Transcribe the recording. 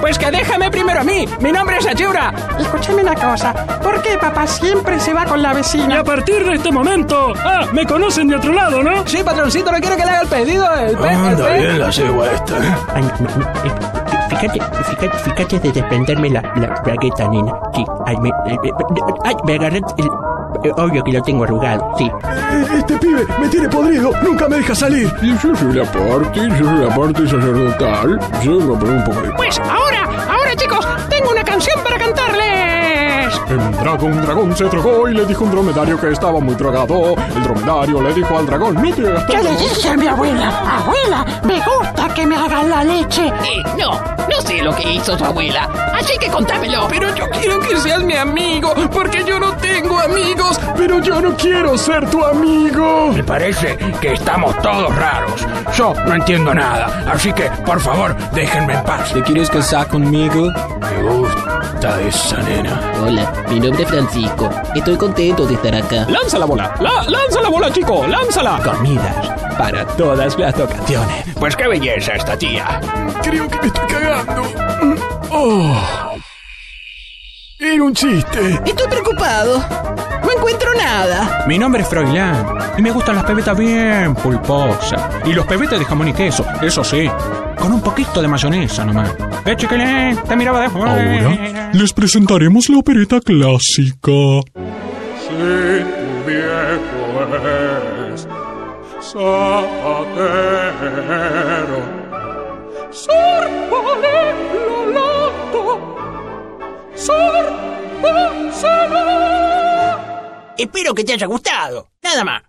Pues que déjame primero a mí. Mi nombre es Ayura. Escúchame una cosa. ¿Por qué papá siempre se va con la Y vecina? a partir de este momento, ah, me conocen de otro lado, ¿no? Sí, patroncito, ¿no quiere que le haga el pedido? El pe- el Anda pe- bien la cegua esta. Ay, me- me- fíjate, fíjate, fíjate de desprenderme la, la bragueta, nena. Sí, ay, me, eh, eh, ay, me agarré el... eh, Obvio que lo tengo arrugado, sí. Eh, Este pibe me tiene podrido, nunca me deja salir. Y yo soy la parte, yo soy la parte sacerdotal. Yo me pongo un poco de... Pues ahora, ahora chicos, tengo una canción para cantarles. Un dragón, un dragón se drogó y le dijo a un dromedario que estaba muy drogado. El dromedario le dijo al dragón, no te hagas Yo le tonto". dije a mi abuela, abuela, me gusta que me hagan la leche. Eh, no, no sé lo que hizo su abuela. Así que contámelo. Pero yo quiero que seas mi amigo, porque yo no tengo amigos. Pero yo no quiero ser tu amigo. Me parece que estamos todos raros. Yo no entiendo nada, así que, por favor, déjenme en paz. ¿Te quieres casar conmigo? Me gusta esa nena. Hola, mi nombre es Francisco. Estoy contento de estar acá. Lanza la bola, la, lanza la bola, chico, lánzala. Comidas para todas las ocasiones. Pues qué belleza esta tía. Creo que me estoy cagando. Oh. Era un chiste. Estoy preocupado. No encuentro nada. Mi nombre es Froilán y me gustan las pebetas bien pulposas. Y los pebetes de jamón y queso, eso sí, con un poquito de mayonesa nomás. ¡Eh, chiquilín! Te miraba de Ahora les presentaremos la opereta clásica. Si tu viejo es zapatero, Espero que te haya gustado. Nada más.